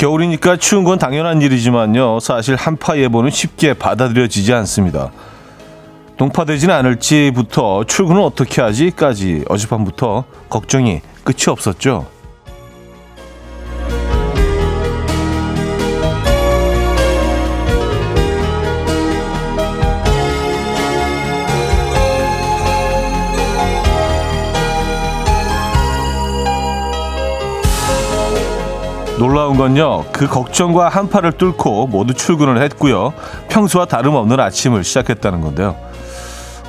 겨울이니까 추운 건 당연한 일이지만요. 사실 한파 예보는 쉽게 받아들여지지 않습니다. 동파되지는 않을지부터 출근은 어떻게 하지까지 어젯밤부터 걱정이 끝이 없었죠. 놀라운 건요, 그 걱정과 한파를 뚫고 모두 출근을 했고요. 평소와 다름없는 아침을 시작했다는 건데요.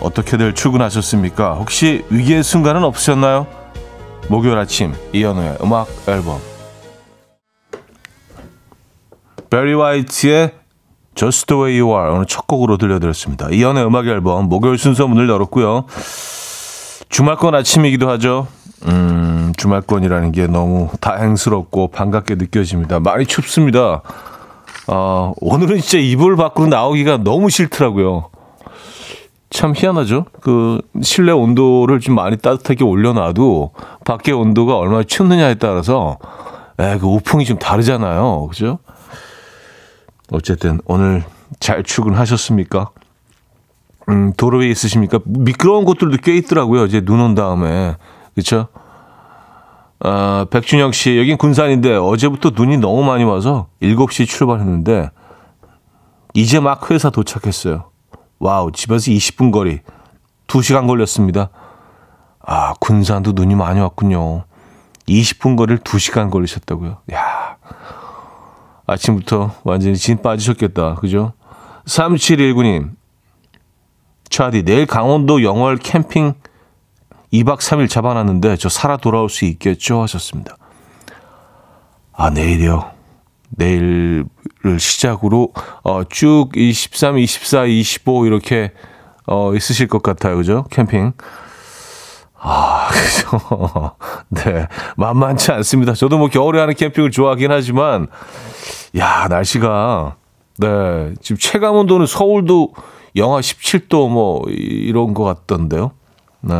어떻게들 출근하셨습니까? 혹시 위기의 순간은 없으셨나요? 목요일 아침 이현우의 음악 앨범 베리 화이트의 Just the way you are 오늘 첫 곡으로 들려드렸습니다. 이현우의 음악 앨범 목요일 순서 문을 열었고요. 주말권 아침이기도 하죠. 음, 주말권이라는 게 너무 다행스럽고 반갑게 느껴집니다. 많이 춥습니다. 어, 오늘은 진짜 이불 밖으로 나오기가 너무 싫더라고요. 참 희한하죠? 그 실내 온도를 좀 많이 따뜻하게 올려놔도 밖에 온도가 얼마나 춥느냐에 따라서 에, 그 우풍이 좀 다르잖아요. 그죠? 어쨌든 오늘 잘 출근하셨습니까? 음, 도로 위에 있으십니까? 미끄러운 곳들도 꽤 있더라고요. 이제 눈 온 다음에. 그렇죠? 아, 백준영 씨, 여긴 군산인데 어제부터 눈이 너무 많이 와서 7시 출발했는데 이제 막 회사 도착했어요. wow, 집에서 20분 거리. 2시간 걸렸습니다. 아, 군산도 눈이 많이 왔군요. 20분 거리를 2시간 걸리셨다고요. 야 아침부터 완전히 진 빠지셨겠다. 그죠? 3719님. 차디, 내일 강원도 영월 캠핑 2박 3일 잡아놨는데 저 살아 돌아올 수 있겠죠? 하셨습니다. 아, 내일이요. 내일을 시작으로 어, 쭉 23, 24, 25 이렇게 어, 있으실 것 같아요. 그죠? 캠핑. 아, 그죠. 네. 만만치 않습니다. 저도 뭐 겨울에 하는 캠핑을 좋아하긴 하지만, 야, 날씨가, 네. 지금 체감 온도는 서울도 영하 17도 뭐, 이런 것 같던데요. 네.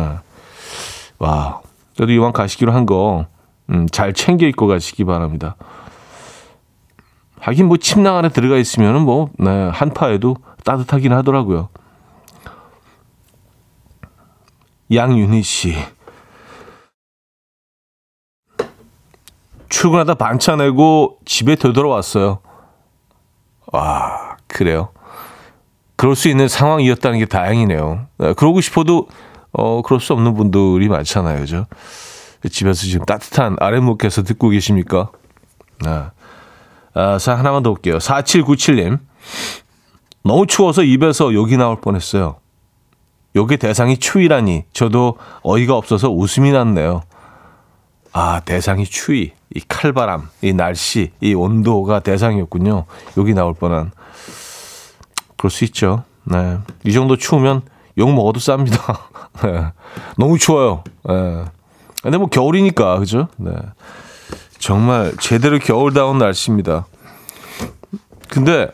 와, 저도 이왕 가시기로 한 거, 음, 잘 챙겨 입고 가시기 바랍니다. 하긴 뭐 침낭 안에 들어가 있으면은 뭐, 네, 한파에도 따뜻하긴 하더라고요. 양윤희 씨. 출근하다 반차 내고 집에 되돌아왔어요. 와, 그래요. 그럴 수 있는 상황이었다는 게 다행이네요. 네, 그러고 싶어도 어, 그럴 수 없는 분들이 많잖아요. 그죠? 집에서 지금 따뜻한 아랫목에서 듣고 계십니까? 네. 아, 자, 하나만 더 볼게요. 4797님. 너무 추워서 입에서 욕이 나올 뻔했어요. 욕의 대상이 추위라니 저도 어이가 없어서 웃음이 났네요. 아, 대상이 추위, 이 칼바람, 이 날씨, 이 온도가 대상이었군요. 욕이 나올 뻔한. 그럴 수 있죠. 네. 이 정도 추우면 욕 먹어도 쌉니다. 네. 너무 추워요. 네. 근데 뭐 겨울이니까, 그죠? 네. 정말 제대로 겨울다운 날씨입니다. 근데,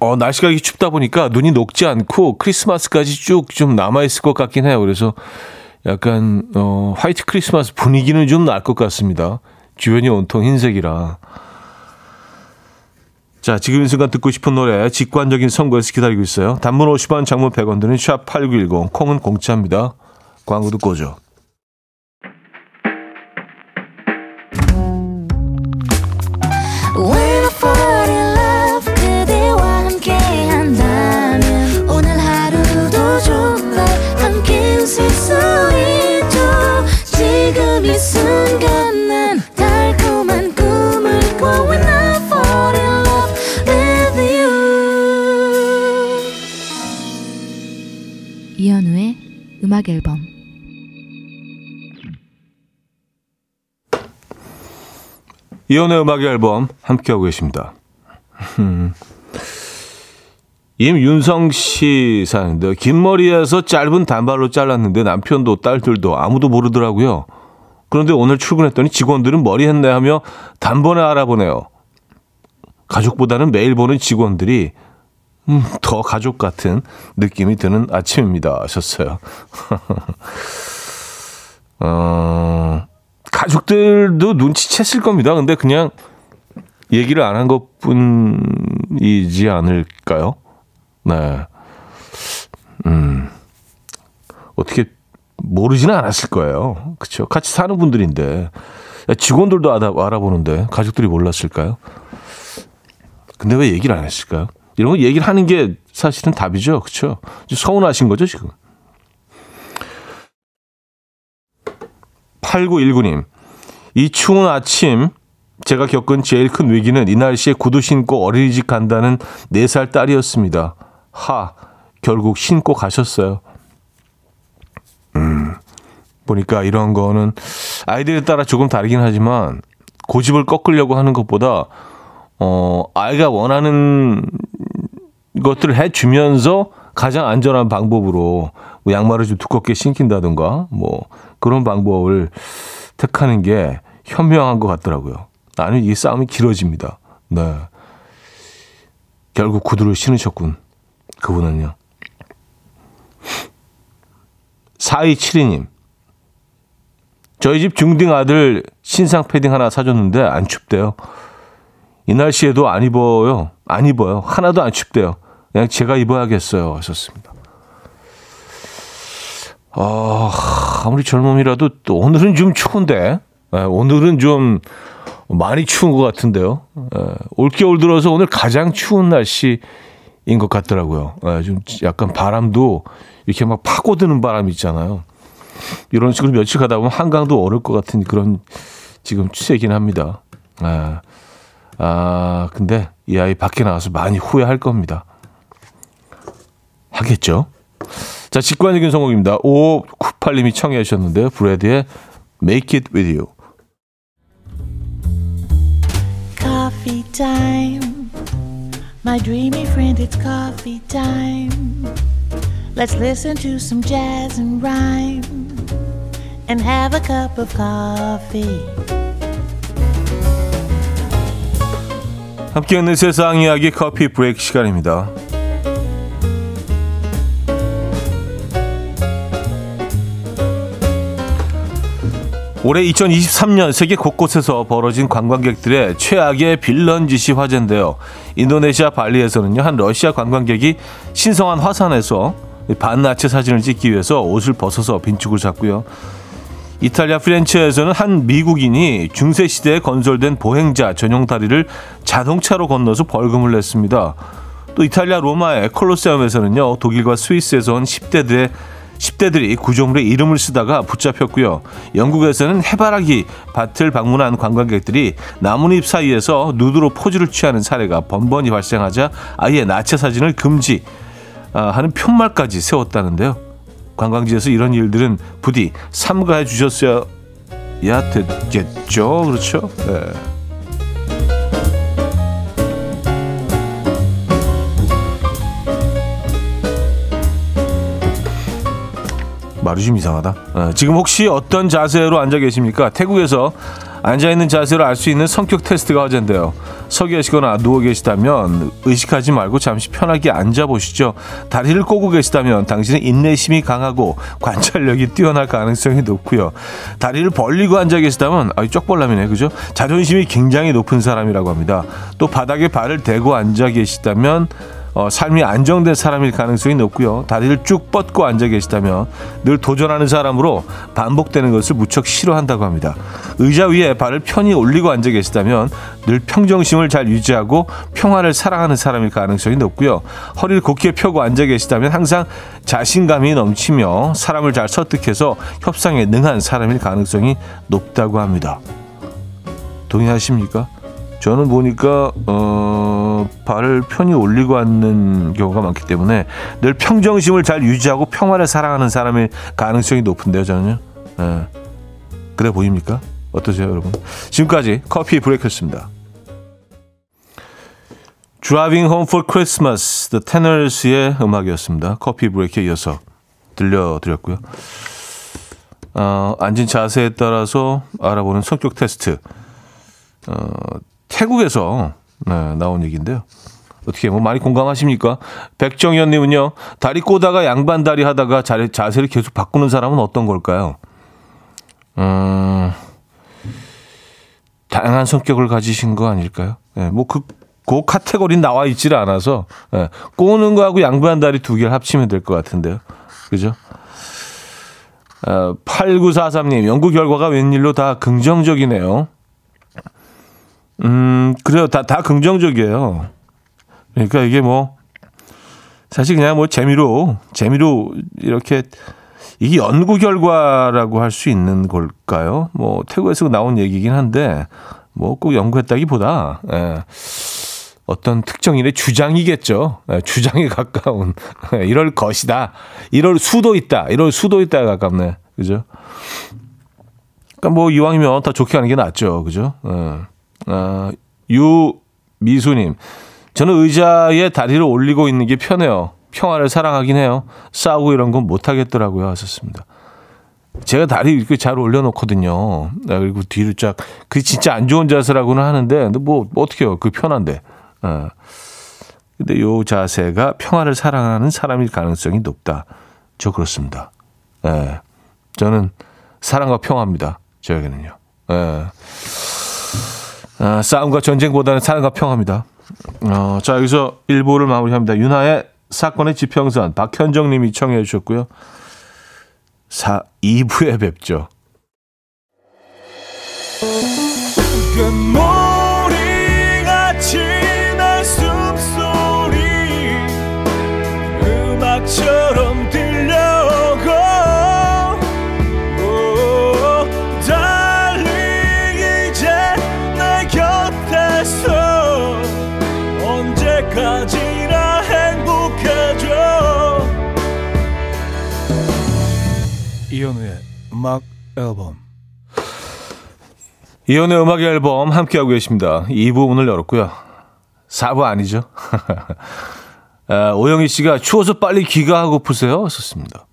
어, 날씨가 이렇게 춥다 보니까 눈이 녹지 않고 크리스마스까지 쭉 좀 남아 있을 것 같긴 해요. 그래서 약간, 어, 화이트 크리스마스 분위기는 좀 날 것 같습니다. 주변이 온통 흰색이라. 자, 지금 이 순간 듣고 싶은 노래 직관적인 선거에서 기다리고 있어요. 단문 50원, 장문 100원 드는 샵8910, 콩은 공짜입니다. 광고 듣고 오죠. 음악 앨범 이연의 음악 앨범 함께하고 계십니다. 임윤성 씨 사연인데 긴 머리에서 짧은 단발로 잘랐는데 남편도 딸들도 아무도 모르더라고요. 그런데 오늘 출근했더니 직원들은 머리 했네 하며 단번에 알아보네요. 가족보다는 매일 보는 직원들이 음, 더 가족 같은 느낌이 드는 아침입니다. 하셨어요. 어, 가족들도 눈치챘을 겁니다. 근데 그냥 얘기를 안 한 것 뿐이지 않을까요? 네. 음. 어떻게 모르지는 않았을 거예요. 그렇죠. 같이 사는 분들인데 직원들도 알아, 알아보는데 가족들이 몰랐을까요? 근데 왜 얘기를 안 했을까요? 이런 거 얘기를 하는 게 사실은 답이죠. 그렇죠? 서운하신 거죠, 지금. 8919님. 이 추운 아침 제가 겪은 제일 큰 위기는 이 날씨에 구두 신고 어린이집 간다는 4살 딸이었습니다. 하, 결국 신고 가셨어요. 음, 보니까 이런 거는 아이들에 따라 조금 다르긴 하지만 고집을 꺾으려고 하는 것보다 어, 아이가 원하는 것들을 해주면서 가장 안전한 방법으로 뭐 양말을 좀 두껍게 신긴다든가 뭐 그런 방법을 택하는 게 현명한 것 같더라고요. 아니면 이 싸움이 길어집니다. 네. 결국 구두를 신으셨군. 그분은요. 4272님. 저희 집 중딩 아들 신상 패딩 하나 사줬는데 안 춥대요. 이 날씨에도 안 입어요. 안 입어요. 하나도 안 춥대요. 그냥 제가 입어야겠어요. 하셨습니다. 어, 아무리 젊음이라도 또 오늘은 좀 추운데. 네, 오늘은 좀 많이 추운 것 같은데요. 네, 올겨울 들어서 오늘 가장 추운 날씨인 것 같더라고요. 네, 좀 약간 바람도 이렇게 막 파고드는 바람이 있잖아요. 이런 식으로 며칠 가다 보면 한강도 얼을 것 같은 그런 지금 추세이긴 합니다. 아, 아, 근데 이 아이 밖에 나가서 많이 후회할 겁니다. 하겠죠? 자, 직관적인 성공입니다. 5598님이 청해 주셨는데요. 브래드의 Make It With You. Coffee time. My dreamy friend, it's coffee time. Let's listen to some jazz and rhyme and have a cup of coffee. 함께 있는 세상 이야기 커피 브레이크 시간입니다. 올해 2023년 세계 곳곳에서 벌어진 관광객들의 최악의 빌런 짓이 화제인데요. 인도네시아 발리에서는요, 한 러시아 관광객이 신성한 화산에서 반나체 사진을 찍기 위해서 옷을 벗어서 빈축을 샀고요. 이탈리아 프렌치에서는 한 미국인이 중세 시대에 건설된 보행자 전용 다리를 자동차로 건너서 벌금을 냈습니다. 또 이탈리아 로마의 콜로세움에서는요 독일과 스위스에서 온 10대들의 10대들이 구조물에 이름을 쓰다가 붙잡혔고요. 영국에서는 해바라기 밭을 방문한 관광객들이 나뭇잎 사이에서 누드로 포즈를 취하는 사례가 번번이 발생하자 아예 나체 사진을 금지하는 아, 편말까지 세웠다는데요. 관광지에서 이런 일들은 부디 삼가해 주셨어야 됐겠죠. 그렇죠? 네. 말이 좀 이상하다. 어, 지금 혹시 어떤 자세로 앉아 계십니까? 태국에서 앉아 있는 자세로 알수 있는 성격 테스트가 화제인데요. 서 계시거나 누워 계시다면 의식하지 말고 잠시 편하게 앉아 보시죠. 다리를 꼬고 계시다면 당신은 인내심이 강하고 관찰력이 뛰어날 가능성이 높고요. 다리를 벌리고 앉아 계시다면 아이 쪽벌람이네 그죠? 자존심이 굉장히 높은 사람이라고 합니다. 또 바닥에 발을 대고 앉아 계시다면 어, 삶이 안정된 사람일 가능성이 높고요. 다리를 쭉 뻗고 앉아 계시다면 늘 도전하는 사람으로 반복되는 것을 무척 싫어한다고 합니다. 의자 위에 발을 편히 올리고 앉아 계시다면 늘 평정심을 잘 유지하고 평화를 사랑하는 사람일 가능성이 높고요. 허리를 곧게 펴고 앉아 계시다면 항상 자신감이 넘치며 사람을 잘 설득해서 협상에 능한 사람일 가능성이 높다고 합니다. 동의하십니까? 저는 보니까 어, 발을 편히 올리고 앉는 경우가 많기 때문에 늘 평정심을 잘 유지하고 평화를 사랑하는 사람의 가능성이 높은데요, 저는요. 네. 그래 보입니까? 어떠세요, 여러분? 지금까지 커피 브레이크였습니다. Driving Home for Christmas, The Tenners의 음악이었습니다. 커피 브레이크에 이어서 들려드렸고요. 어, 앉은 자세에 따라서 알아보는 성격 테스트. 어, 태국에서 네, 나온 얘기인데요. 어떻게 뭐 많이 공감하십니까? 백정현님은요 다리 꼬다가 양반 다리 하다가 자, 자세를 계속 바꾸는 사람은 어떤 걸까요? 음, 다양한 성격을 가지신 거 아닐까요? 예, 뭐그 그 카테고리 나와 있질 않아서 예, 꼬는 거하고 양보한 다리 두 개를 합치면 될 것 같은데요. 그죠? 어, 8943님, 연구 결과가 웬일로 다 긍정적이네요. 음, 그래요. 다, 다 긍정적이에요. 그러니까 이게 뭐, 사실 그냥 뭐 재미로, 재미로 이렇게, 이게 연구 결과라고 할 수 있는 걸까요? 뭐, 태국에서 나온 얘기긴 한데, 뭐 꼭 연구했다기 보다, 예. 어떤 특정인의 주장이겠죠. 예, 주장에 가까운 이럴 것이다. 이럴 수도 있다. 이럴 수도 있다에 가깝네. 그죠? 그러니까 뭐 이왕이면 다 좋게 하는 게 낫죠. 그죠? 예. 아, 유미수님, 저는 의자에 다리를 올리고 있는 게 편해요. 평화를 사랑하긴 해요. 싸우고 이런 건 못하겠더라고요. 하셨습니다. 제가 다리 이렇게 잘 올려놓거든요. 네, 그리고 뒤를 쫙, 그 진짜 안 좋은 자세라고는 하는데, 근데 뭐, 어떻게 해요. 그 편한데. 어. 근데 요 자세가 평화를 사랑하는 사람일 가능성이 높다. 저 그렇습니다. 예. 저는 사랑과 평화입니다. 저에게는요. 예. 아, 싸움과 전쟁보다는 사랑과 평화입니다. 어, 자, 여기서 1부를 마무리합니다. 윤하의 사건의 지평선 박현정 님이 청해 주셨고요. 4, 2부에 뵙죠. 이현우의 음악 앨범 이현우의 음악 앨범 함께하고 계십니다. 2부 문을 열었고요. 4부 아니죠. 아, 오영희 씨가 추워서 빨리 귀가하고 푸세요. 썼습니다.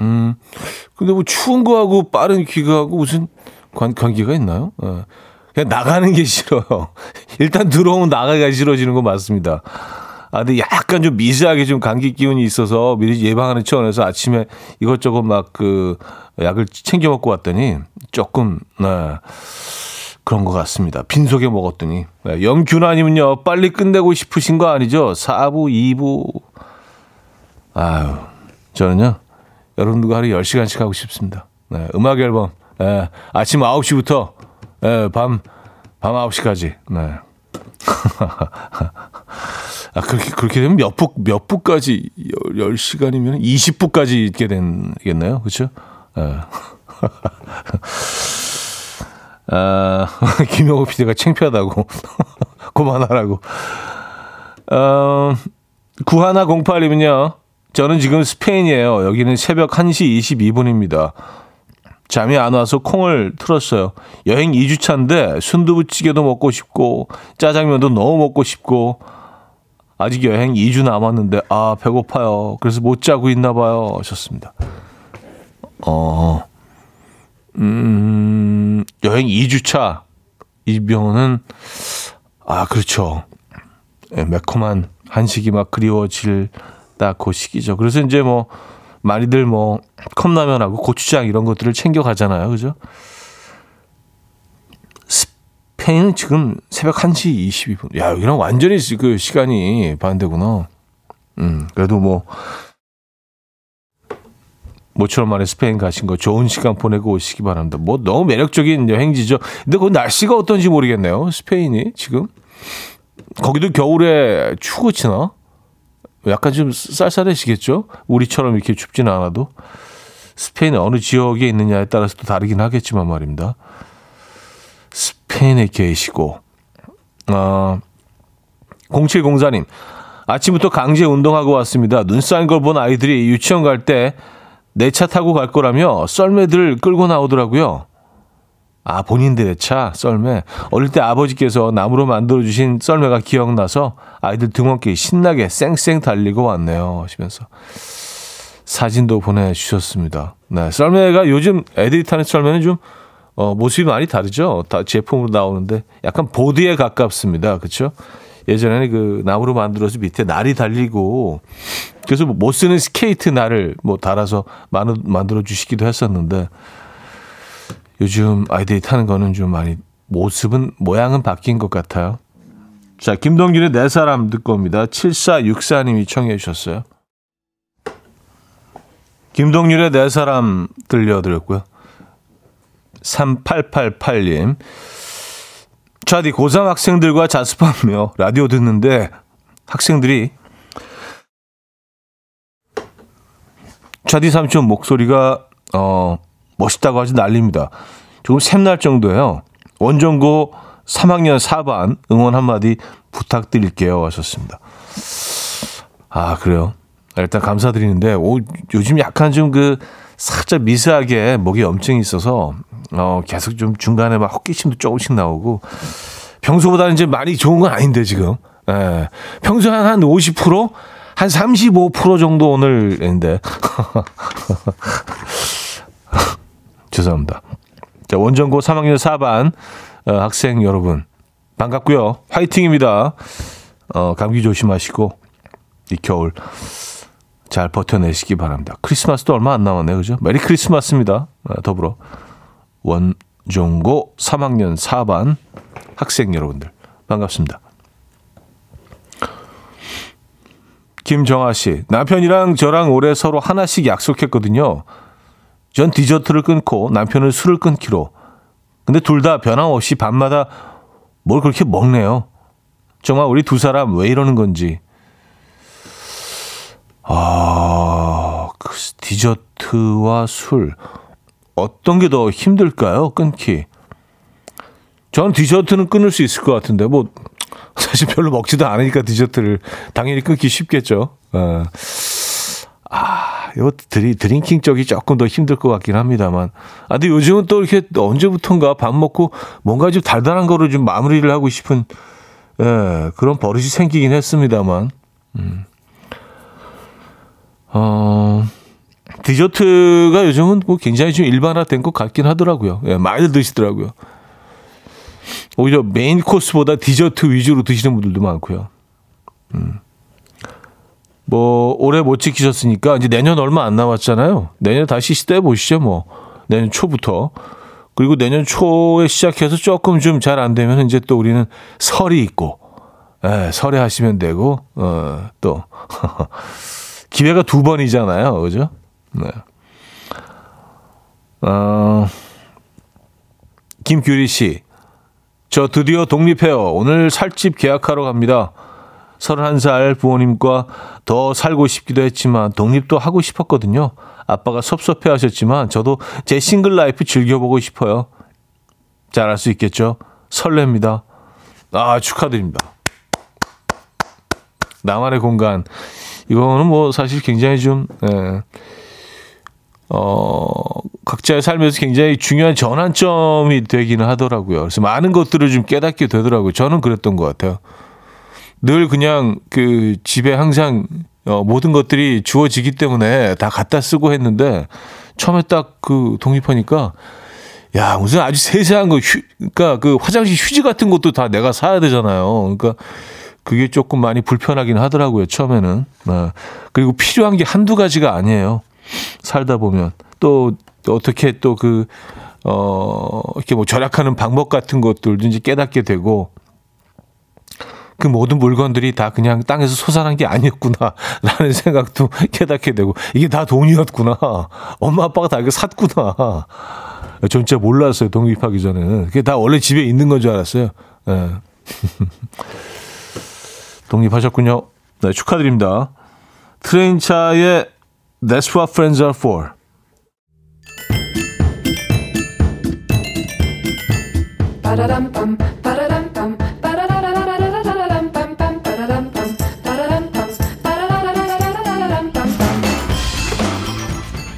음, 근데 뭐 추운 거하고 빠른 귀가하고 무슨 관, 관계가 있나요? 어, 그냥 나가는 게 싫어요. 일단 들어오면 나가기가 싫어지는 거 맞습니다. 아, 근데 약간 좀 미세하게 좀 감기 기운이 있어서 미리 예방하는 차원에서 아침에 이것저것 막 그 약을 챙겨 먹고 왔더니 조금, 네. 그런 것 같습니다. 빈속에 먹었더니. 네, 영균아님은요, 빨리 끝내고 싶으신 거 아니죠? 4부, 2부. 아유, 저는요, 여러분들과 하루 10시간씩 하고 싶습니다. 네, 음악 앨범. 네, 아침 9시부터 네, 밤, 밤 9시까지. 네. 아, 그렇게, 그렇게 되면 몇 부, 몇 부까지, 10 시간이면 20부까지 있게 되겠네요. 그렇죠? 예. 아, 김영호 PD가 창피하다고. 그만하라고. 어, 9108이면요. 저는 지금 스페인이에요. 여기는 새벽 1시 22분입니다. 잠이 안 와서 콩을 틀었어요. 여행 2주차인데 순두부찌개도 먹고 싶고 짜장면도 너무 먹고 싶고 아직 여행 2주 남았는데 아 배고파요. 그래서 못 자고 있나 봐요. 하셨습니다. 어, 음, 여행 2주차 이병은 아 그렇죠. 네, 매콤한 한식이 막 그리워질 딱그 시기죠. 그래서 이제 뭐 많이들 뭐 컵라면하고 고추장 이런 것들을 챙겨 가잖아요. 그죠? 스페인은 지금 새벽 1시 22분. 야, 여기랑 완전히 그 시간이 반대구나. 음, 그래도 뭐, 모처럼 만에 스페인 가신 거 좋은 시간 보내고 오시기 바랍니다. 뭐 너무 매력적인 여행지죠. 근데 그 날씨가 어떤지 모르겠네요. 스페인이 지금. 거기도 겨울에 추워지나? 약간 좀 쌀쌀해지겠죠? 우리처럼 이렇게 춥지는 않아도. 스페인 어느 지역에 있느냐에 따라서 또 다르긴 하겠지만 말입니다. 스페인에 계시고, 어, 0704님, 아침부터 강제 운동하고 왔습니다. 눈 쌓인 걸 본 아이들이 유치원 갈 때 내 차 타고 갈 거라며 썰매들 끌고 나오더라고요. 아, 본인들의 차, 썰매. 어릴 때 아버지께서 나무로 만들어주신 썰매가 기억나서 아이들 등원길 신나게 쌩쌩 달리고 왔네요. 하시면서 사진도 보내주셨습니다. 네, 썰매가 요즘 애들이 타는 썰매는 좀 어, 모습이 많이 다르죠. 다 제품으로 나오는데 약간 보드에 가깝습니다. 그렇죠? 예전에는 그 나무로 만들어서 밑에 날이 달리고 그래서 뭐 못 쓰는 스케이트 날을 뭐 달아서 만들어 주시기도 했었는데 요즘 아이들이 타는 거는 좀 많이 모습은 모양은 바뀐 것 같아요. 자, 김동균의 네 사람 듣고 옵니다. 7464님이 청해 주셨어요. 김동률의 네 사람 들려드렸고요. 3888님. 차디 고3 학생들과 자습하며 라디오 듣는데 학생들이 차디 삼촌 목소리가 어 멋있다고 하지 난립니다. 조금 샘날 정도예요. 원정고 3학년 4반 응원 한마디 부탁드릴게요 하셨습니다. 아 그래요. 일단 감사드리는데 오, 요즘 약간 좀 그 살짝 미세하게 목에 염증이 있어서 어 계속 좀 중간에 막 헛기침도 조금씩 나오고 평소보다는 이제 많이 좋은 건 아닌데 지금 예. 평소 한 한 50%? 한 35% 정도 오늘인데 죄송합니다. 자, 원정고 3학년 4반 어, 학생 여러분 반갑고요. 화이팅입니다. 어, 감기 조심하시고 이 겨울 잘 버텨내시기 바랍니다. 크리스마스도 얼마 안 남았네요. 그죠? 메리 크리스마스입니다. 어, 더불어 원종고 3학년 4반 학생 여러분들 반갑습니다. 김정아 씨, 남편이랑 저랑 올해 서로 하나씩 약속했거든요. 전 디저트를 끊고 남편은 술을 끊기로. 근데 둘 다 변함없이 밤마다 뭘 그렇게 먹네요. 정말 우리 두 사람 왜 이러는 건지. 아, 그 디저트와 술. 어떤 게 더 힘들까요? 끊기. 전 디저트는 끊을 수 있을 것 같은데, 뭐, 사실 별로 먹지도 않으니까 디저트를 당연히 끊기 쉽겠죠. 어. 아, 요 드리, drinking 쪽이 조금 더 힘들 것 같긴 합니다만. 아, 근데 요즘은 또 이렇게 언제부턴가 밥 먹고 뭔가 좀 달달한 거를 좀 마무리를 하고 싶은, 예, 그런 버릇이 생기긴 했습니다만. 음. 어, 디저트가 요즘은 뭐 굉장히 좀 일반화된 것 같긴 하더라고요. 예, 많이 드시더라고요. 오히려 메인 코스보다 디저트 위주로 드시는 분들도 많고요. 음. 뭐 올해 못 지키셨으니까 이제 내년 얼마 안 남았잖아요. 내년 다시 시도해 보시죠. 뭐 내년 초부터 그리고 내년 초에 시작해서 조금 좀 잘 안 되면 이제 또 우리는 설이 있고 예, 설에 하시면 되고 어, 또 기회가 두 번이잖아요. 그죠? 네. 어, 김규리 씨. 저 드디어 독립해요. 오늘 살집 계약하러 갑니다. 31살 부모님과 더 살고 싶기도 했지만 독립도 하고 싶었거든요. 아빠가 섭섭해 하셨지만 저도 제 싱글 라이프 즐겨보고 싶어요. 잘할 수 있겠죠? 설렙니다. 아, 축하드립니다. 나만의 공간. 이거는 뭐 사실 굉장히 좀, 예, 어, 각자의 삶에서 굉장히 중요한 전환점이 되기는 하더라고요. 그래서 많은 것들을 좀 깨닫게 되더라고요. 저는 그랬던 것 같아요. 늘 그냥 그 집에 항상 어, 모든 것들이 주어지기 때문에 다 갖다 쓰고 했는데 처음에 딱 그 독립하니까 야 무슨 아주 세세한 거 휴, 그러니까 그 화장실 휴지 같은 것도 다 내가 사야 되잖아요. 그러니까 그게 조금 많이 불편하긴 하더라고요 처음에는. 네. 그리고 필요한 게 한두 가지가 아니에요. 살다 보면 또 어떻게 또 그 어, 이렇게 뭐 절약하는 방법 같은 것들도 이제 깨닫게 되고, 그 모든 물건들이 다 그냥 땅에서 솟아난 게 아니었구나라는 생각도 깨닫게 되고, 이게 다 돈이었구나. 엄마 아빠가 다 이거 샀구나. 전 진짜 몰랐어요, 독립하기 전에는. 그게 다 원래 집에 있는 건 줄 알았어요. 네. 독립하셨군요. 네, 축하드립니다. 트레인차의 That's what friends are for.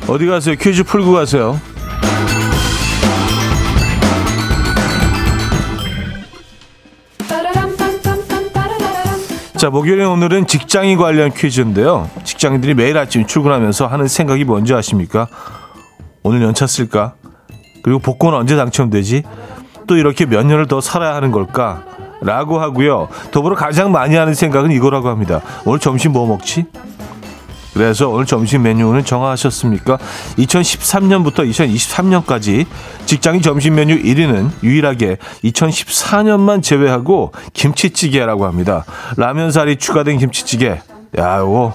어디 가세요? 퀴즈 풀고 가세요. 자, 목요일 오늘은 직장인 관련 퀴즈인데요. 직장인들이 매일 아침 출근하면서 하는 생각이 뭔지 아십니까? 오늘 연차 쓸까? 그리고 복권 언제 당첨되지? 또 이렇게 몇 년을 더 살아야 하는 걸까? 라고 하고요. 더불어 가장 많이 하는 생각은 이거라고 합니다. 오늘 점심 뭐 먹지? 그래서 오늘 점심 메뉴는 정하셨습니까? 2013년부터 2023년까지 직장인 점심 메뉴 1위는 유일하게 2014년만 제외하고 김치찌개라고 합니다. 라면 살이 추가된 김치찌개. 야, 이거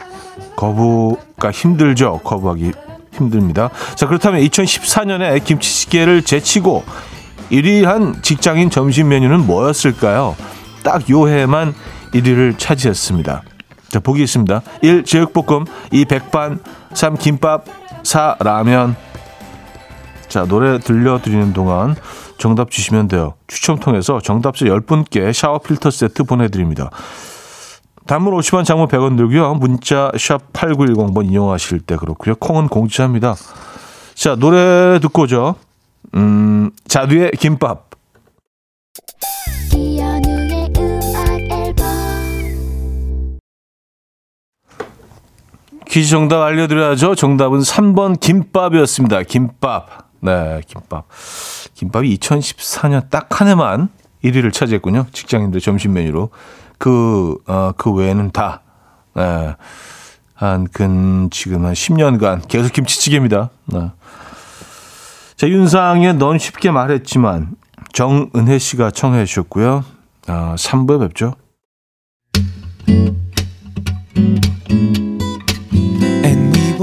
거부가 힘들죠. 거부하기 힘듭니다. 자, 그렇다면 2014년에 김치찌개를 제치고 1위 한 직장인 점심 메뉴는 뭐였을까요? 딱 요 해만 1위를 차지했습니다. 자, 보기 있습니다. 1. 제육볶음 2. 백반 3. 김밥 4. 라면 자, 노래 들려드리는 동안 정답 주시면 돼요. 추첨 통해서 정답자 10분께 샤워 필터 세트 보내드립니다. 단문 50원, 장문 100원 들고요. 문자 샵 8910번 이용하실 때 그렇고요. 콩은 공짜입니다. 자, 노래 듣고 오죠. 음, 자두의 김밥. 퀴즈 정답 알려드려야죠. 정답은 3번 김밥이었습니다. 김밥. 네, 김밥. 김밥이 2014년 딱 한 해만 1위를 차지했군요. 직장인들 점심 메뉴로. 그, 어, 그 외에는 다, 네, 한, 근, 지금 한 10년간 계속 김치찌개입니다. 네. 자, 윤상의 넌 쉽게 말했지만, 정은혜 씨가 청해 주셨고요. 아, 3부에 뵙죠.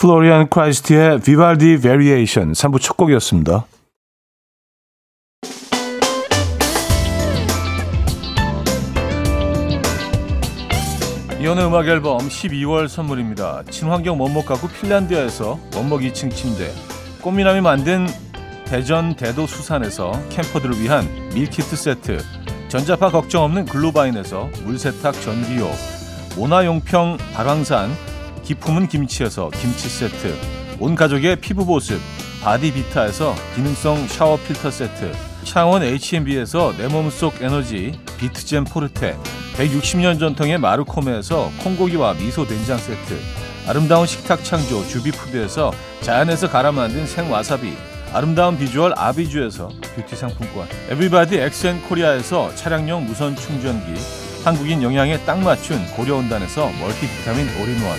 플로리안 크라이스트의 비발디 variation 3부 첫 곡이었습니다. 이 혼의 음악 앨범 12월 선물입니다. 친환경 원목 가구 핀란드에서 원목 2층 침대, 꽃미남이 만든 대전 대도 수산에서 캠퍼들을 위한 밀키트 세트, 전자파 걱정 없는 글로바인에서 물세탁 전기요, 모나용평 발왕산 기 품은 김치에서 김치 세트, 온 가족의 피부 보습 바디비타에서 기능성 샤워 필터 세트, 창원 H&B에서 내 몸속 에너지 비트젠 포르테, 160년 전통의 마르코메에서 콩고기와 미소 된장 세트, 아름다운 식탁 창조 주비푸드에서 자연에서 갈아 만든 생와사비, 아름다운 비주얼 아비주에서 뷰티 상품권, 에브리바디 엑센 코리아에서 차량용 무선 충전기, 한국인 영양에 딱 맞춘 고려은단에서 멀티비타민 올인원,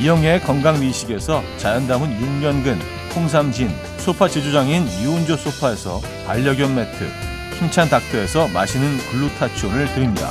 이영애의 건강미식에서 자연 담은 6년근 홍삼진, 소파 제조장인 이운조 소파에서 반려견 매트, 힘찬 닥터에서 마시는 글루타치온을 드립니다.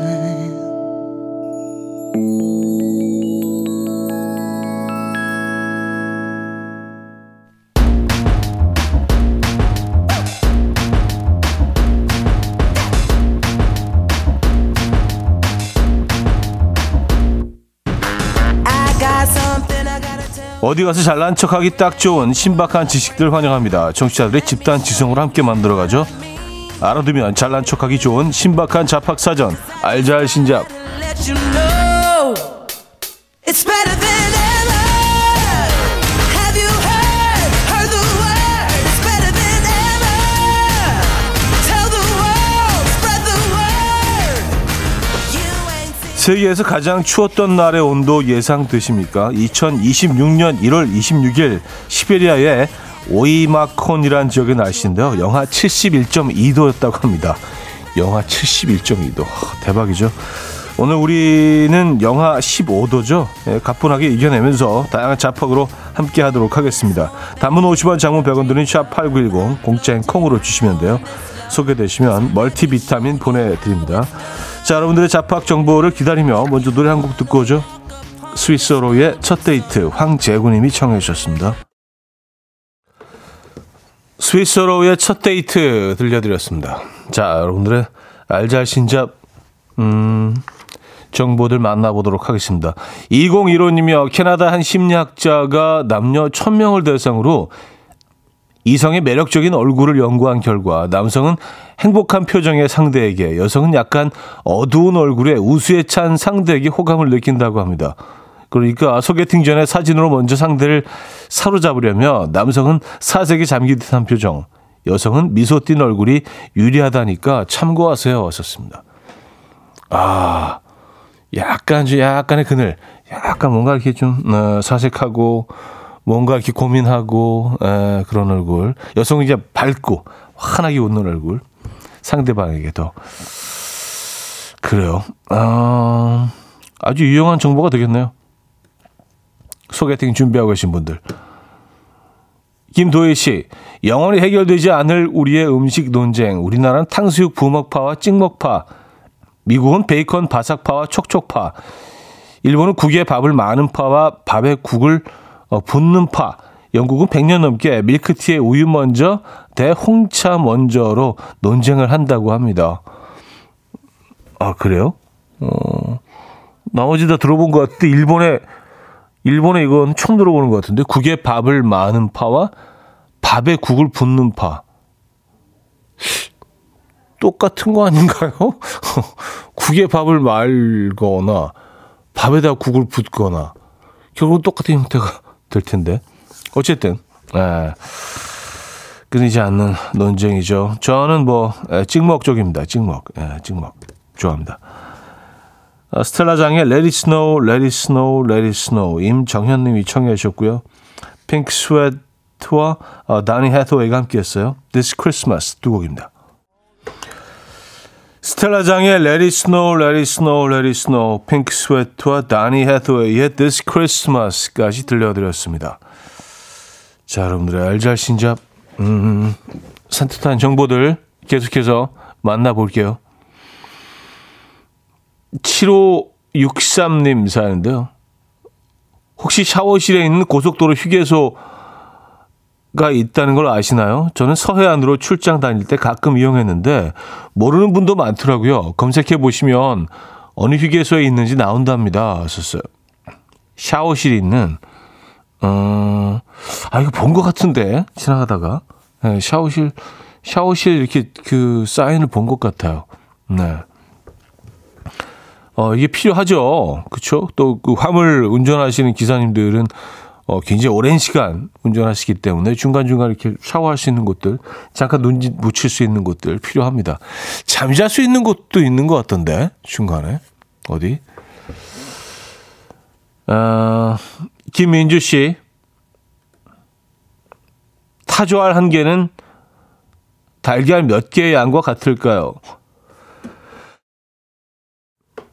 어디 가서 잘난 척하기 딱 좋은 신박한 지식들 환영합니다. 정치자들의 집단 지성으로 함께 만들어가죠. 알아두면 잘난 척하기 좋은 신박한 잡학사전 알잘 신잡 세계에서 가장 추웠던 날의 온도 예상되십니까? 2026년 1월 26일 시베리아의 오이마콘이라는 지역의 날씨인데요. 영하 71.2도였다고 합니다. 영하 71.2도. 대박이죠. 오늘 우리는 영하 15도죠. 예, 가뿐하게 이겨내면서 다양한 자팍으로 함께 하도록 하겠습니다. 단문 50원, 장문 100원 드는 샵8910 공짜인 콩으로 주시면 돼요. 소개되시면 멀티비타민 보내드립니다. 자, 여러분들의 자팍 정보를 기다리며 먼저 노래 한 곡 듣고 오죠. 스위스로의 첫 데이트 황재구님이 청해 주셨습니다. 스위스로의 첫 데이트 들려드렸습니다. 자, 여러분들의 알잘신잡 음, 정보들 만나보도록 하겠습니다. 2015님이요. 캐나다 한 심리학자가 남녀 1000명을 대상으로 이성의 매력적인 얼굴을 연구한 결과 남성은 행복한 표정의 상대에게 여성은 약간 어두운 얼굴에 우수에 찬 상대에게 호감을 느낀다고 합니다. 그러니까 소개팅 전에 사진으로 먼저 상대를 사로잡으려면 남성은 사색에 잠긴 듯한 표정, 여성은 미소 띈 얼굴이 유리하다니까 참고하세요. 왔었습니다. 아, 약간, 좀 약간의 그늘, 약간 뭔가 이렇게 좀, 어, 사색하고, 뭔가 이렇게 고민하고, 에, 그런 얼굴. 여성은 이제 밝고, 환하게 웃는 얼굴. 상대방에게 더. 그래요. 아, 아주 유용한 정보가 되겠네요. 소개팅 준비하고 계신 분들. 김도희 씨, 영원히 해결되지 않을 우리의 음식 논쟁. 우리나라는 탕수육 부먹파와 찍먹파. 미국은 베이컨 바삭파와 촉촉파. 일본은 국에 밥을 많은 파와 밥에 국을 어, 붓는 파. 영국은 100년 넘게 밀크티에 우유 먼저 대 홍차 먼저로 논쟁을 한다고 합니다. 아, 그래요? 어, 나머지 다 들어본 것 같은데, 일본에, 일본에 이건 처음 들어보는 것 같은데, 국에 밥을 많은 파와 밥에 국을 붓는 파. 똑같은 거 아닌가요? 국에 밥을 말거나 밥에다 국을 붓거나 결국은 똑같은 형태가 될 텐데 어쨌든 에, 끊이지 않는 논쟁이죠. 저는 뭐 에, 찍먹 쪽입니다. 찍먹, 에, 찍먹 좋아합니다. 아, 스텔라장의 Let It Snow, Let It Snow, Let It Snow 임정현님이 청해 주셨고요. 핑크 스웨트와 어, 다니 해서웨이가 함께했어요. This Christmas 두 곡입니다. 스텔라장의 Let It Snow, Let It Snow, Let It Snow, 핑크 스웨트와 다니 해서웨이의 This Christmas까지 들려드렸습니다. 자, 여러분들의 알잘신잡 음, 산뜻한 정보들 계속해서 만나볼게요. 7563님 사연인데요. 혹시 샤워실에 있는 고속도로 휴게소 가 있다는 걸 아시나요? 저는 서해안으로 출장 다닐 때 가끔 이용했는데 모르는 분도 많더라고요. 검색해 보시면 어느 휴게소에 있는지 나온답니다. 썼어요. 샤워실이 있는 어, 아 이거 본 것 같은데 지나가다가 네, 샤워실 샤워실 이렇게 그 사인을 본 것 같아요. 네. 어, 이게 필요하죠. 그쵸? 또그 화물 운전하시는 기사님들은 어, 굉장히 오랜 시간 운전하시기 때문에 중간중간 이렇게 샤워할 수 있는 곳들, 잠깐 눈 묻힐 수 있는 곳들 필요합니다. 잠잘 수 있는 곳도 있는 것 같던데, 중간에. 어디? 어, 김민주 씨. 타조알 한 개는 달걀 몇 개의 양과 같을까요?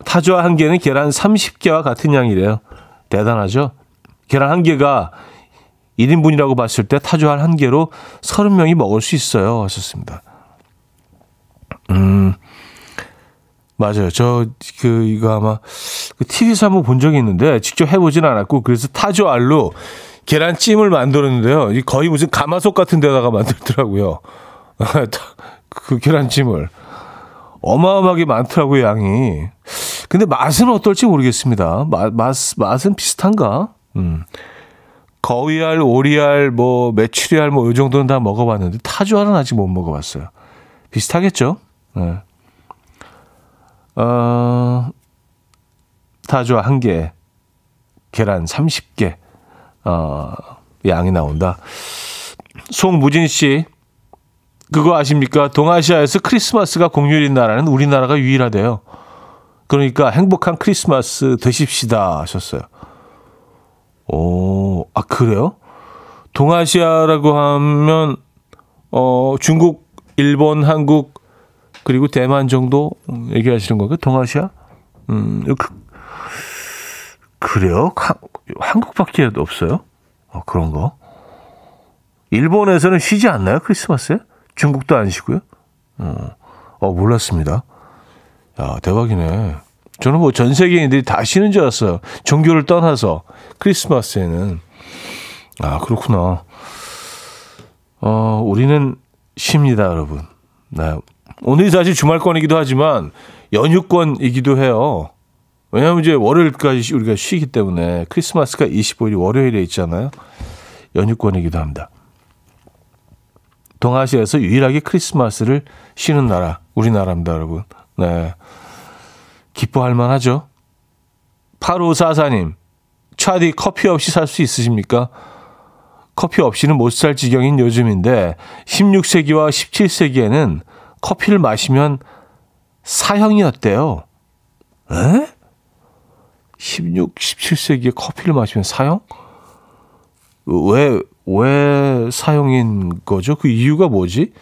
타조알 한 개는 계란 30개와 같은 양이래요. 대단하죠? 계란 한 개가 1인분이라고 봤을 때 타조알 한 개로 30명이 먹을 수 있어요. 하셨습니다. 음, 맞아요. 저, 그, 이거 아마, 그 TV에서 한번 본 적이 있는데, 직접 해보진 않았고, 그래서 타조알로 계란찜을 만들었는데요. 이 거의 무슨 가마솥 같은 데다가 만들더라고요. 그 계란찜을. 어마어마하게 많더라고요, 양이. 근데 맛은 어떨지 모르겠습니다. 맛, 맛, 맛은 비슷한가? 음. 거위알, 오리알, 뭐, 메추리알, 뭐, 이 정도는 다 먹어봤는데, 타조알은 아직 못 먹어봤어요. 비슷하겠죠? 네. 어, 타조알 한 개, 계란 30개, 어, 양이 나온다. 송무진 씨, 그거 아십니까? 동아시아에서 크리스마스가 공휴일인 나라는 우리나라가 유일하대요. 그러니까 행복한 크리스마스 되십시다 하셨어요. 오, 아, 그래요? 동아시아라고 하면, 어, 중국, 일본, 한국, 그리고 대만 정도 얘기하시는 거고, 동아시아? 음, 그, 그래요? 하, 한국밖에 없어요? 어, 그런 거? 일본에서는 쉬지 않나요? 크리스마스에? 중국도 안 쉬고요? 어, 어 몰랐습니다. 야, 대박이네. 저는 뭐 전 세계인들이 다 쉬는 줄 알았어요. 종교를 떠나서 크리스마스에는 아 그렇구나. 어 우리는 쉽니다, 여러분. 네. 오늘이 사실 주말권이기도 하지만 연휴권이기도 해요. 왜냐하면 이제 월요일까지 우리가 쉬기 때문에 크리스마스가 25일이 월요일에 있잖아요. 연휴권이기도 합니다. 동아시아에서 유일하게 크리스마스를 쉬는 나라, 우리나라입니다, 여러분. 네. 기뻐할 만하죠? 8544님, 차디 커피 없이 살 수 있으십니까? 커피 없이는 못 살 지경인 요즘인데, 16세기와 17세기에는 커피를 마시면 사형이었대요. 에? 16, 17세기에 커피를 마시면 사형? 왜, 왜 사형인 거죠? 그 이유가 뭐지?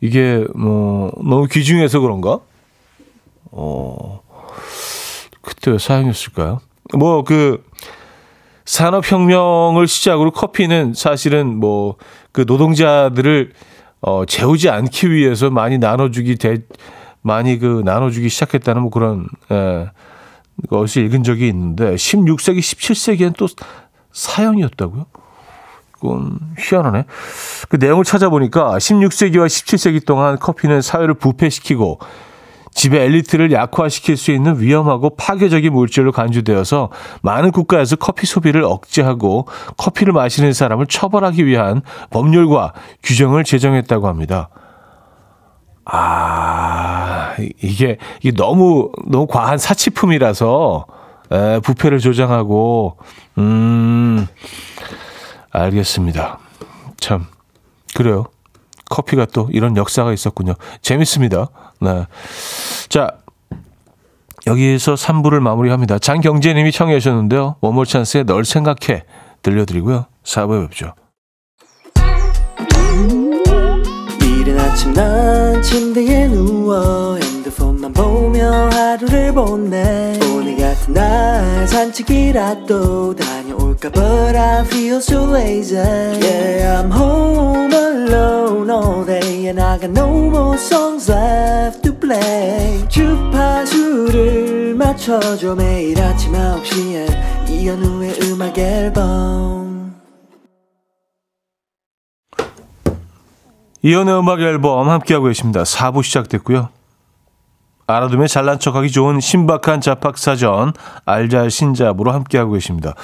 이게 뭐 너무 귀중해서 그런가? 어, 그때 왜 사형이었을까요? 뭐 그 산업혁명을 시작으로 커피는 사실은 뭐 그 노동자들을 어, 재우지 않기 위해서 많이 나눠주기 대, 많이 그 나눠주기 시작했다는 뭐 그런 예, 것을 읽은 적이 있는데 16세기, 17세기엔 또 사형이었다고요? 그건 희한하네. 그 내용을 찾아보니까 16세기와 17세기 동안 커피는 사회를 부패시키고 집의 엘리트를 약화시킬 수 있는 위험하고 파괴적인 물질로 간주되어서 많은 국가에서 커피 소비를 억제하고 커피를 마시는 사람을 처벌하기 위한 법률과 규정을 제정했다고 합니다. 아, 이게, 이게 너무, 너무 과한 사치품이라서, 에, 부패를 조장하고, 음, 알겠습니다. 참, 그래요. 커피가 또 이런 역사가 있었군요. 재밌습니다. 네. 자, 여기에서 3부를 마무리합니다. 장경재님이 청해 주셨는데요. 원몰 찬스의 널 생각해 들려드리고요. 4부에 뵙죠. 이른 아침 난 침대에 누워 핸드폰만 보며 하루를 보내 오늘 같은 날 산책이라도 다녀 올까 But I feel so lazy Yeah I'm home alone all day And I got no more songs left to play 주파수를 맞춰줘 매일 아침 9시에 이현우의 음악 앨범 이연의 음악 앨범 함께하고 계십니다. 4부 시작됐고요. 알아두면 잘난 척하기 좋은 신박한 잡학사전 알잘 신잡으로 함께하고 계십니다.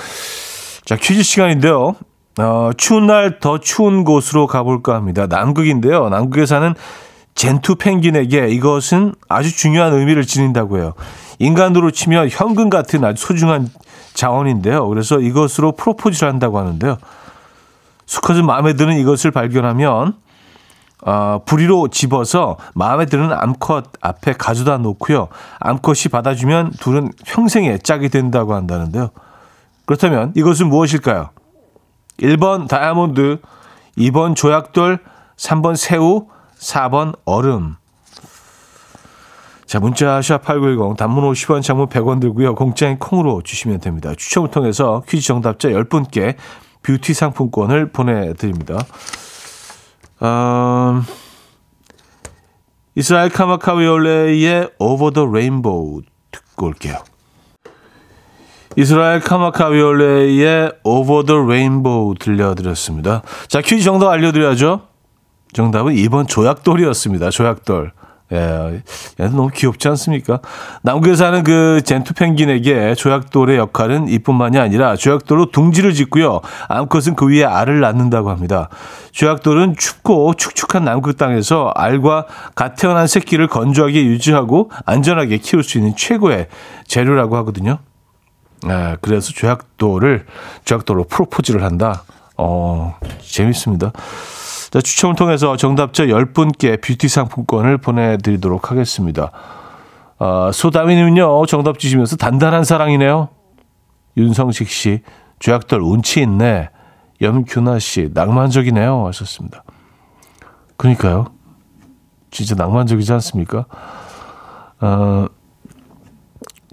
자 퀴즈 시간인데요. 어, 추운 날 더 추운 곳으로 가볼까 합니다. 남극인데요. 남극에 사는 젠투 펭귄에게 이것은 아주 중요한 의미를 지닌다고 해요. 인간으로 치면 현금 같은 아주 소중한 자원인데요. 그래서 이것으로 프로포즈를 한다고 하는데요. 수컷은 마음에 드는 이것을 발견하면 어, 부리로 집어서 마음에 드는 암컷 앞에 가져다 놓고요. 암컷이 받아주면 둘은 평생에 짝이 된다고 한다는데요. 그렇다면 이것은 무엇일까요? 1번 다이아몬드, 2번 조약돌, 3번 새우, 4번 얼음. 자, 문자 샵8910 단문 50원, 장문 100원 들고요. 공짜인 콩으로 주시면 됩니다. 추첨을 통해서 퀴즈 정답자 10분께 뷰티 상품권을 보내 드립니다. 음, 이스라엘 카마카위올레의 Over the Rainbow 듣고 올게요. 이스라엘 카마카위올레의 Over the Rainbow 들려드렸습니다. 자, 퀴즈 정답 알려드려야죠. 정답은 2번 조약돌이었습니다. 조약돌. 예, 얘는 너무 귀엽지 않습니까? 남극에 사는 그 젠투 펭귄에게 조약돌의 역할은 이뿐만이 아니라 조약돌로 둥지를 짓고요. 암컷은 그 위에 알을 낳는다고 합니다. 조약돌은 춥고 축축한 남극 땅에서 알과 갓 태어난 새끼를 건조하게 유지하고 안전하게 키울 수 있는 최고의 재료라고 하거든요. 예, 그래서 조약돌을 조약돌로 프로포즈를 한다. 어, 재밌습니다. 자, 추첨을 통해서 정답자 10분께 뷰티 상품권을 보내드리도록 하겠습니다. 아, 소다미님은요, 정답 주시면서 단단한 사랑이네요. 윤성식 씨, 조약돌 운치 있네. 염규나 씨, 낭만적이네요. 하셨습니다. 그러니까요. 진짜 낭만적이지 않습니까? 어,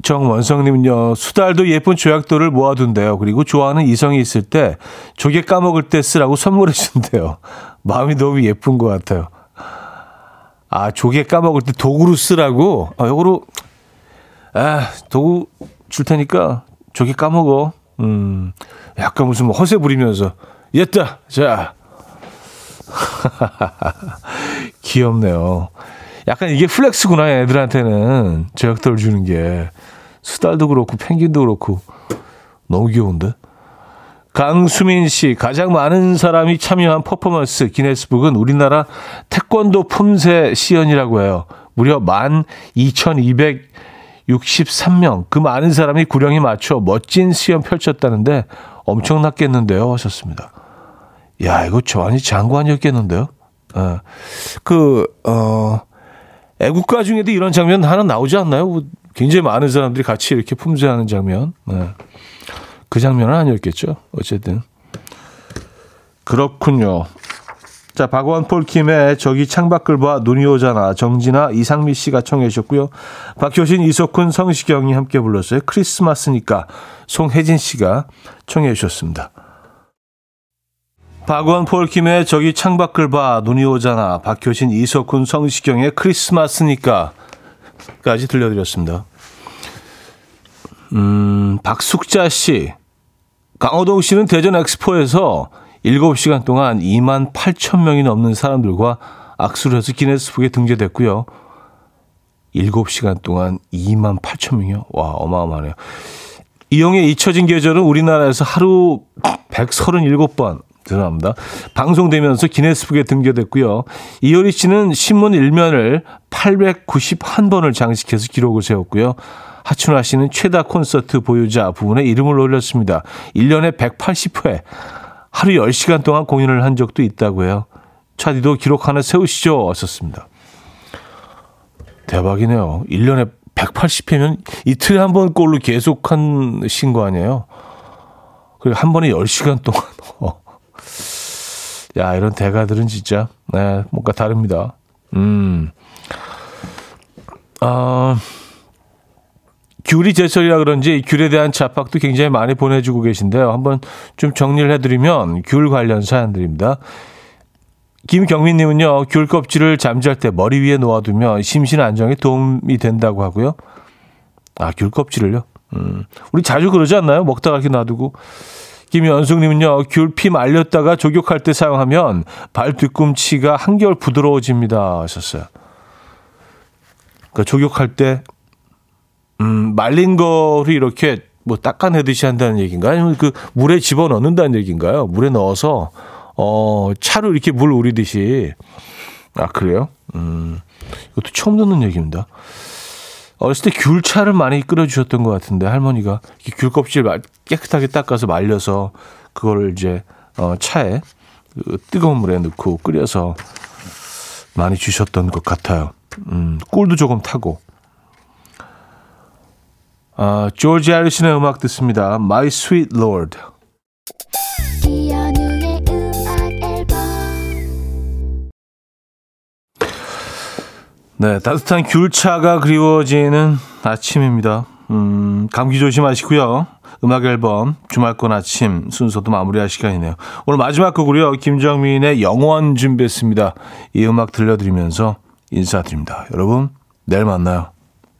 정원성님은요, 수달도 예쁜 조약돌을 모아둔대요. 그리고 좋아하는 이성이 있을 때 조개 까먹을 때 쓰라고 선물해 준대요. 마음이 너무 예쁜 것 같아요. 아, 조개 까먹을 때 도구로 쓰라고? 아, 요거로, 아, 도구 줄 테니까 저기 까먹어. 음, 약간 무슨 뭐 허세 부리면서, 얘다! 자. 귀엽네요. 약간 이게 플렉스구나, 애들한테는. 제약돌 주는 게. 수달도 그렇고, 펭귄도 그렇고. 너무 귀여운데? 강수민 씨, 가장 많은 사람이 참여한 퍼포먼스 기네스북은 우리나라 태권도 품새 시연이라고 해요. 무려 12,263명. 그 많은 사람이 구령에 맞춰 멋진 시연 펼쳤다는데 엄청났겠는데요. 하셨습니다. 야, 이거 저 완전 장관이었겠는데요. 어. 그, 어, 애국가 중에도 이런 장면 하나 나오지 않나요? 뭐 굉장히 많은 사람들이 같이 이렇게 품새하는 장면. 네. 그 장면은 아니었겠죠. 어쨌든. 그렇군요. 자, 박원 폴킴의 저기 창밖을 봐 눈이 오잖아. 정진아, 이상미 씨가 청해 주셨고요. 박효신, 이석훈, 성시경이 함께 불렀어요. 크리스마스니까 송혜진 씨가 청해 주셨습니다. 박원 폴킴의 저기 창밖을 봐 눈이 오잖아. 박효신, 이석훈, 성시경의 크리스마스니까 까지 들려드렸습니다. 음, 박숙자 씨. 강호동 씨는 대전 엑스포에서 7시간 동안 2만 8천 명이 넘는 사람들과 악수를 해서 기네스북에 등재됐고요. 7시간 동안 2만 8천 명이요? 와, 어마어마하네요. 이용의 잊혀진 계절은 우리나라에서 하루 137번 죄송합니다. 방송되면서 기네스북에 등재됐고요. 이효리 씨는 신문 일면을 891번을 장식해서 기록을 세웠고요. 하춘화 씨는 최다 콘서트 보유자 부분에 이름을 올렸습니다. 1년에 180회 하루 10시간 동안 공연을 한 적도 있다고 해요. 차디도 기록 하나 세우시죠. 썼습니다. 대박이네요. 1년에 180회면 이틀에 한 번 꼴로 계속 한신 거 아니에요? 그리고 한 번에 10시간 동안. 야, 이런 대가들은 진짜, 네, 뭔가 다릅니다. 음. 아, 귤이 제철이라 그런지 귤에 대한 자박도 굉장히 많이 보내주고 계신데요. 한번 좀 정리를 해드리면 귤 관련 사연들입니다. 김경민님은요, 귤 껍질을 잠잘 때 머리 위에 놓아두면 심신 안정에 도움이 된다고 하고요. 아, 귤 껍질을요? 음, 우리 자주 그러지 않나요? 먹다가 이렇게 놔두고. 김연숙님은요, 귤피 말렸다가 조격할 때 사용하면 발 뒤꿈치가 한결 부드러워집니다. 하셨어요. 그러니까 조격할 때, 음, 말린 거를 이렇게 뭐 닦아내듯이 한다는 얘기인가요? 아니면 그 물에 집어 넣는다는 얘기인가요? 물에 넣어서, 어, 차로 이렇게 물 우리듯이. 아, 그래요? 음, 이것도 처음 듣는 얘기입니다. 어렸을 때 귤차를 많이 끓여 주셨던 것 같은데 할머니가 귤 껍질 깨끗하게 닦아서 말려서 그거를 이제 어, 차에 그 뜨거운 물에 넣고 끓여서 많이 주셨던 것 같아요. 음, 꿀도 조금 타고. 아, 조지 해리슨의 음악 듣습니다. My Sweet Lord. 네, 따뜻한 귤차가 그리워지는 아침입니다. 음, 감기 조심하시고요. 음악 앨범 주말권 아침 순서도 마무리할 시간이네요. 오늘 마지막 곡으로요. 김정민의 영원 준비했습니다. 이 음악 들려드리면서 인사드립니다. 여러분, 내일 만나요.